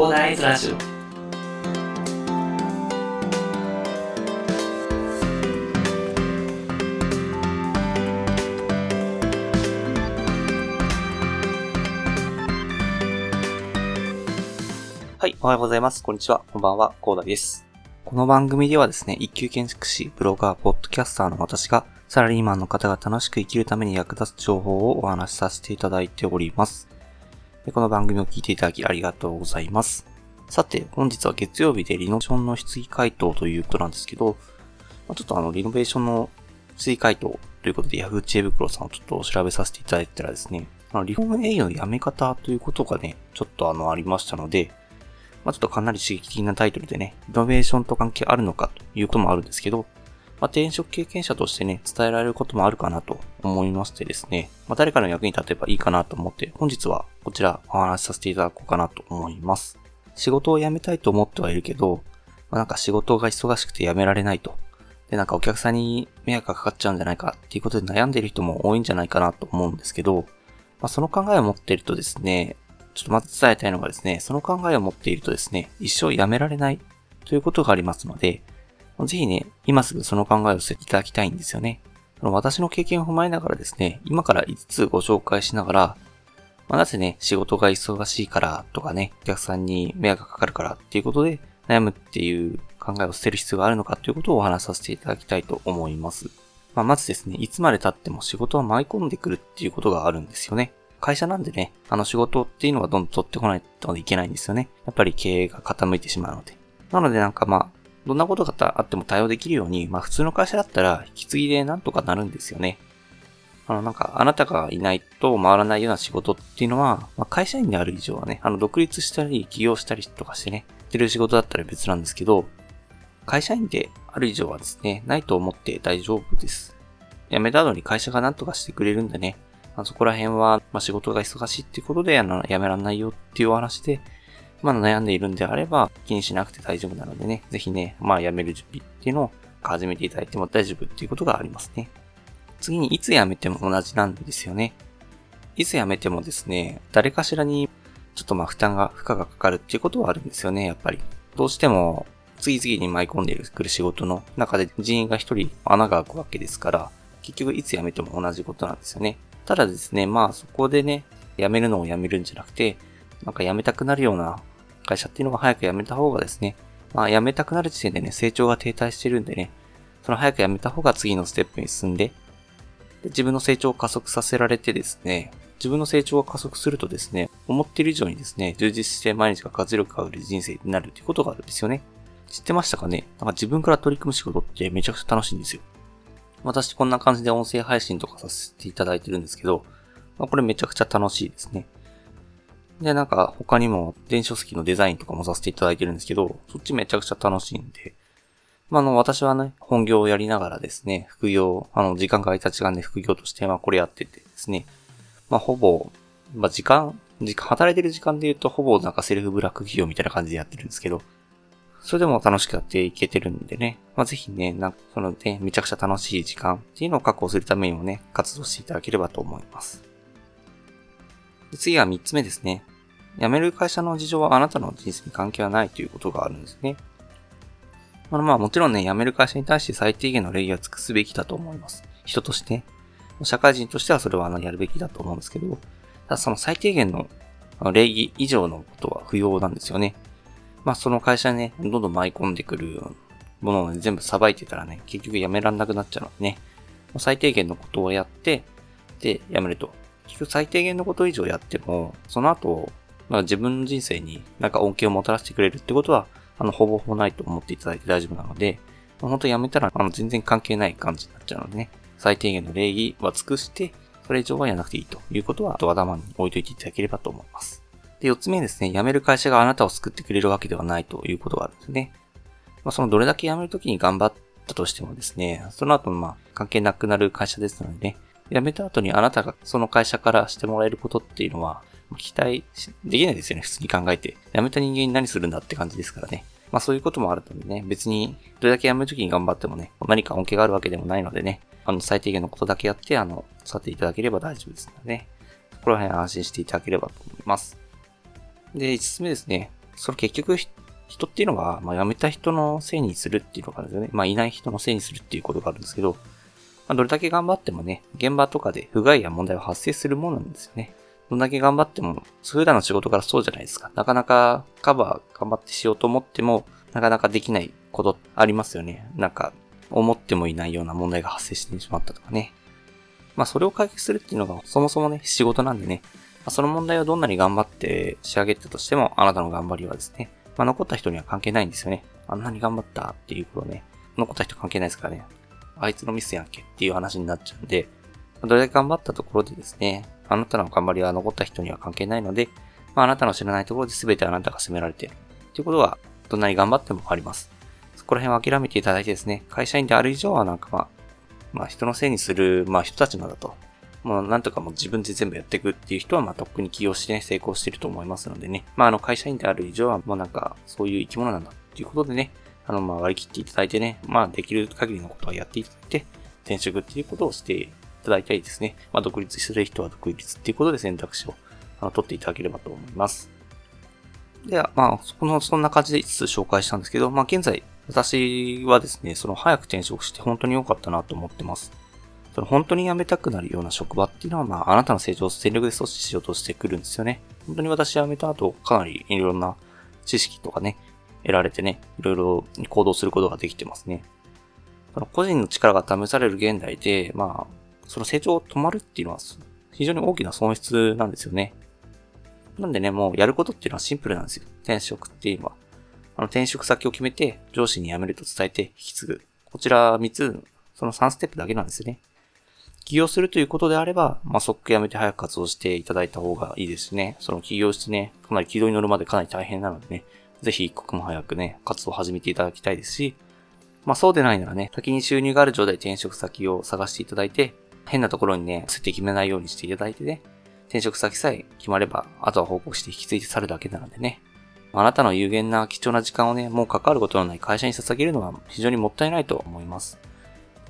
コーダーイズラジオはい、おはようございます。こんにちは。こんばんは、コーダです。この番組ではですね、一級建築士、ブロガー、ポッドキャスターの私が、サラリーマンの方が楽しく生きるために役立つ情報をお話しさせていただいております。でこの番組を聞いていただきありがとうございます。さて、本日は月曜日でリノベーションの質疑回答ということなんですけど、ちょっとあの、リノベーションの質疑回答ということで、Yahoo! 知恵袋さんをちょっと調べさせていただいたらですね、あのリフォーム営業のやめ方ということがね、ちょっとあの、ありましたので、まあ、ちょっとかなり刺激的なタイトルでね、イノベーションと関係あるのかということもあるんですけど、まあ、転職経験者としてね、伝えられることもあるかなと思いましてですね、まあ、誰かの役に立てばいいかなと思って、本日はこちらお話しさせていただこうかなと思います。仕事を辞めたいと思ってはいるけど、まあ、なんか仕事が忙しくて辞められないと。で、なんかお客さんに迷惑がかかっちゃうんじゃないかっていうことで悩んでる人も多いんじゃないかなと思うんですけど、まあ、その考えを持っているとですね、ちょっとまず伝えたいのがですね、その考えを持っているとですね、一生やめられないということがありますので、ぜひね、今すぐその考えを捨ていただきたいんですよね。あの私の経験を踏まえながらですね、今から5つご紹介しながら、まあ、なぜね、仕事が忙しいからとかね、お客さんに迷惑がかかるからっていうことで悩むっていう考えを捨てる必要があるのかということをお話しさせていただきたいと思います。まあ、まずですね、いつまで経っても仕事は舞い込んでくるっていうことがあるんですよね。会社なんでね、あの仕事っていうのはどんどん取ってこないといけないんですよね。やっぱり経営が傾いてしまうので。なのでなんかまあ、どんなことがあっても対応できるように、まあ普通の会社だったら引き継ぎでなんとかなるんですよね。あのなんかあなたがいないと回らないような仕事っていうのは、まあ会社員である以上はね、あの独立したり起業したりとかしてね、ってる仕事だったら別なんですけど、会社員である以上はですね、ないと思って大丈夫です。辞めた後に会社が何とかしてくれるんでね、まあ、そこら辺は、まあ、仕事が忙しいっていうことで、あの、やめらんないよっていうお話で、まあ、悩んでいるんであれば、気にしなくて大丈夫なのでね、ぜひね、まあ、辞める準備っていうのを始めていただいても大丈夫っていうことがありますね。次に、いつ辞めても同じなんですよね。いつ辞めてもですね、誰かしらに、ちょっとまあ、負担が、負荷がかかるっていうことはあるんですよね、やっぱり。どうしても、次々に舞い込んでくる仕事の中で人員が一人穴が開くわけですから、結局いつ辞めても同じことなんですよね。ただですね、まあそこでね、辞めるのを辞めるんじゃなくて、なんか辞めたくなるような会社っていうのが早く辞めた方がですね、まあ辞めたくなる時点でね、成長が停滞してるんでね、その早く辞めた方が次のステップに進んで、で自分の成長を加速させられてですね、自分の成長が加速するとですね、思っている以上にですね、充実して毎日が活力がある人生になるということがあるんですよね。知ってましたかね？なんか自分から取り組む仕事ってめちゃくちゃ楽しいんですよ。私こんな感じで音声配信とかさせていただいてるんですけど、まあ、これめちゃくちゃ楽しいですね。で、なんか他にも電子書籍のデザインとかもさせていただいてるんですけど、そっちめちゃくちゃ楽しいんで、まあ、あの、私はね、本業をやりながらですね、副業、あの、時間が空いた時間で副業として、ま、これやっててですね、まあ、ほぼ、まあ、時間、時間、働いてる時間で言うと、ほぼなんかセルフブラック企業みたいな感じでやってるんですけど、それでも楽しくやっていけてるんでね。まあ、ぜひね、なんか、そのね、めちゃくちゃ楽しい時間っていうのを確保するためにもね、活動していただければと思います。次は3つ目ですね。辞める会社の事情はあなたの人生に関係はないということがあるんですね。まあ、まあ、もちろんね、辞める会社に対して最低限の礼儀は尽くすべきだと思います。人として、社会人としてはそれはあのやるべきだと思うんですけど、ただその最低限の礼儀以上のことは不要なんですよね。まあその会社ね、どんどん舞い込んでくるものを、ね、全部さばいてたらね、結局やめらんなくなっちゃうのでね、最低限のことをやって、で、やめると。結局最低限のこと以上やっても、その後、まあ自分の人生になんか恩恵をもたらしてくれるってことは、あの、ほぼほぼないと思っていただいて大丈夫なので、まあ、本当やめたら、あの、全然関係ない感じになっちゃうのでね、最低限の礼儀は尽くして、それ以上はやらなくていいということは、頭に置いといていただければと思います。で、四つ目ですね、辞める会社があなたを救ってくれるわけではないということがあるんですね。まあ、そのどれだけ辞めるときに頑張ったとしてもですね、その後まあ、関係なくなる会社ですのでね、辞めた後にあなたがその会社からしてもらえることっていうのは、期待できないですよね、普通に考えて。辞めた人間に何するんだって感じですからね。まあそういうこともあるのでね、別に、どれだけ辞めるときに頑張ってもね、何か恩恵があるわけでもないのでね、あの、最低限のことだけやって、あの、去っていただければ大丈夫ですのでね、ここら辺安心していただければと思います。で、5つ目ですね。その結局、人っていうのが、まあ、辞めた人のせいにするっていうのがあるんですよね。まあ、いない人のせいにするっていうことがあるんですけど、まあ、どれだけ頑張ってもね、現場とかで不具合や問題は発生するものなんですよね。どんだけ頑張っても、普段の仕事からそうじゃないですか。なかなかカバー頑張ってしようと思っても、なかなかできないことありますよね。なんか、思ってもいないような問題が発生してしまったとかね。まあそれを解決するっていうのがそもそもね、仕事なんでね、まあ、その問題をどんなに頑張って仕上げたとしても、あなたの頑張りはですね、まあ残った人には関係ないんですよね。あんなに頑張ったっていうことね、残った人関係ないですからね。あいつのミスやんけっていう話になっちゃうんで、どれだけ頑張ったところでですね、あなたの頑張りは残った人には関係ないので、まあ、あなたの知らないところで全てあなたが責められている。ということは、どんなに頑張ってもあります。そこら辺は諦めていただいてですね、会社員である以上はなんかまあ、まあ人のせいにする、まあ人たちのだと。もうなんとかもう自分で全部やっていくっていう人はまあとっくに起業してね、成功してると思いますのでね。まああの会社員である以上はもうなんかそういう生き物なんだっていうことでね、あのまあ割り切っていただいてね、まあできる限りのことはやっていただいて、転職っていうことをしていただいたりですね。まあ独立する人は独立っていうことで選択肢をあの取っていただければと思います。では、まあ、そこの、そんな感じで5つ紹介したんですけど、まあ現在、私はですね、その早く転職して本当に良かったなと思ってます。その本当に辞めたくなるような職場っていうのは、まあ、あなたの成長を全力で阻止しようとしてくるんですよね。本当に私辞めた後、かなりいろんな知識とかね、得られてね、いろいろ行動することができてますね。その個人の力が試される現代で、まあ、その成長を止まるっていうのは非常に大きな損失なんですよね。なんでね、もうやることっていうのはシンプルなんですよ。転職っていうのは。あの、転職先を決めて、上司に辞めると伝えて引き継ぐ。こちら3つ、その3ステップだけなんですよね。起業するということであれば、まあ、即辞めて早く活動していただいた方がいいですね。その起業してね、かなり軌道に乗るまでかなり大変なのでね、ぜひ一刻も早くね、活動を始めていただきたいですし、まあそうでないならね、先に収入がある状態で転職先を探していただいて、変なところにね、設定決めないようにしていただいてね、転職先さえ決まれば、あとは報告して引き継いで去るだけなのでね、あなたの有限な貴重な時間をね、もう関わることのない会社に捧げるのは非常にもったいないと思います。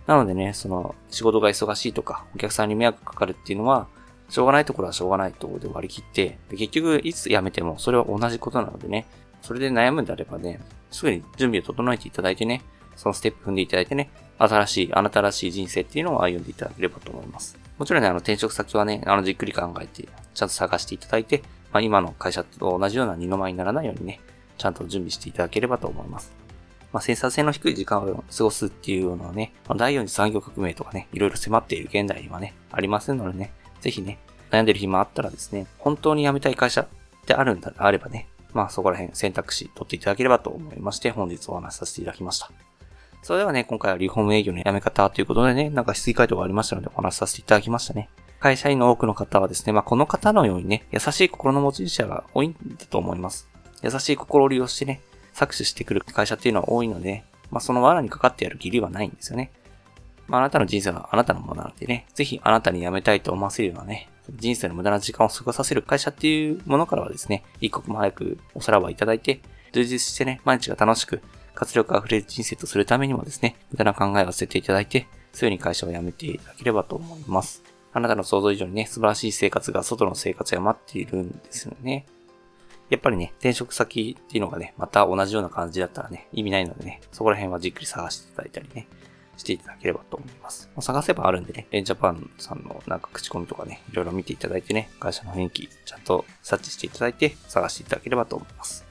なのでね、その、仕事が忙しいとか、お客さんに迷惑かかるっていうのは、しょうがないところはしょうがないところで割り切って、結局、いつ辞めてもそれは同じことなのでね、それで悩むんであればね、すぐに準備を整えていただいてね、そのステップ踏んでいただいてね、新しい、あなたらしい人生っていうのを歩んでいただければと思います。もちろんね、あの、転職先はね、あの、じっくり考えて、ちゃんと探していただいて、まあ、今の会社と同じような二の舞にならないようにね、ちゃんと準備していただければと思います。まあ、生産性の低い時間を過ごすっていうのはね、第4次産業革命とかね、いろいろ迫っている現代にはね、ありませんのでね、ぜひね、悩んでる暇あったらですね、本当に辞めたい会社ってあるんであればね、まあそこら辺選択肢取っていただければと思いまして、本日お話しさせていただきました。それではね、今回はリフォーム営業の辞め方ということでね、なんか質疑回答がありましたのでお話しさせていただきましたね。会社員の多くの方はですね、まあこの方のようにね、優しい心の持ち主者が多いんだと思います。優しい心を利用してね、搾取してくる会社っていうのは多いので、まあその罠にかかってやる義理はないんですよね。まああなたの人生はあなたのものなのでね、ぜひあなたに辞めたいと思わせるようなね、人生の無駄な時間を過ごさせる会社っていうものからはですね、一刻も早くおさらばいただいて、充実してね、毎日が楽しく、活力あふれる人生とするためにもですね、無駄な考えを捨てていただいて、すぐに会社を辞めていただければと思います。あなたの想像以上にね、素晴らしい生活が外の生活が待っているんですよね。やっぱりね、転職先っていうのがね、また同じような感じだったらね、意味ないのでね、そこら辺はじっくり探していただいたりね、していただければと思います。ま探せばあるんでね、レンジャパンさんのなんか口コミとかね、いろいろ見ていただいてね、会社の雰囲気、ちゃんと察知していただいて、探していただければと思います。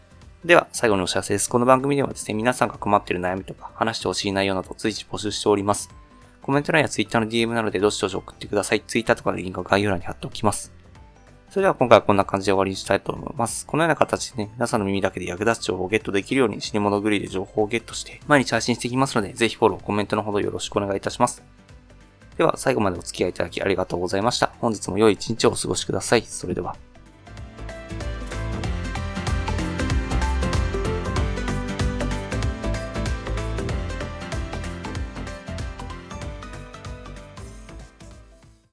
では、最後にお知らせです。この番組ではですね、皆さんが困っている悩みとか、話してほしい内容など随時募集しております。コメント欄や Twitter の DM などでどしどし送ってください。Twitter とかのリンクは概要欄に貼っておきます。それでは今回はこんな感じで終わりにしたいと思います。このような形でね、皆さんの耳だけで役立つ情報をゲットできるように死に物狂いで情報をゲットして、毎日配信していきますので、ぜひフォロー、コメントのほどよろしくお願いいたします。では、最後までお付き合いいただきありがとうございました。本日も良い一日をお過ごしください。それでは。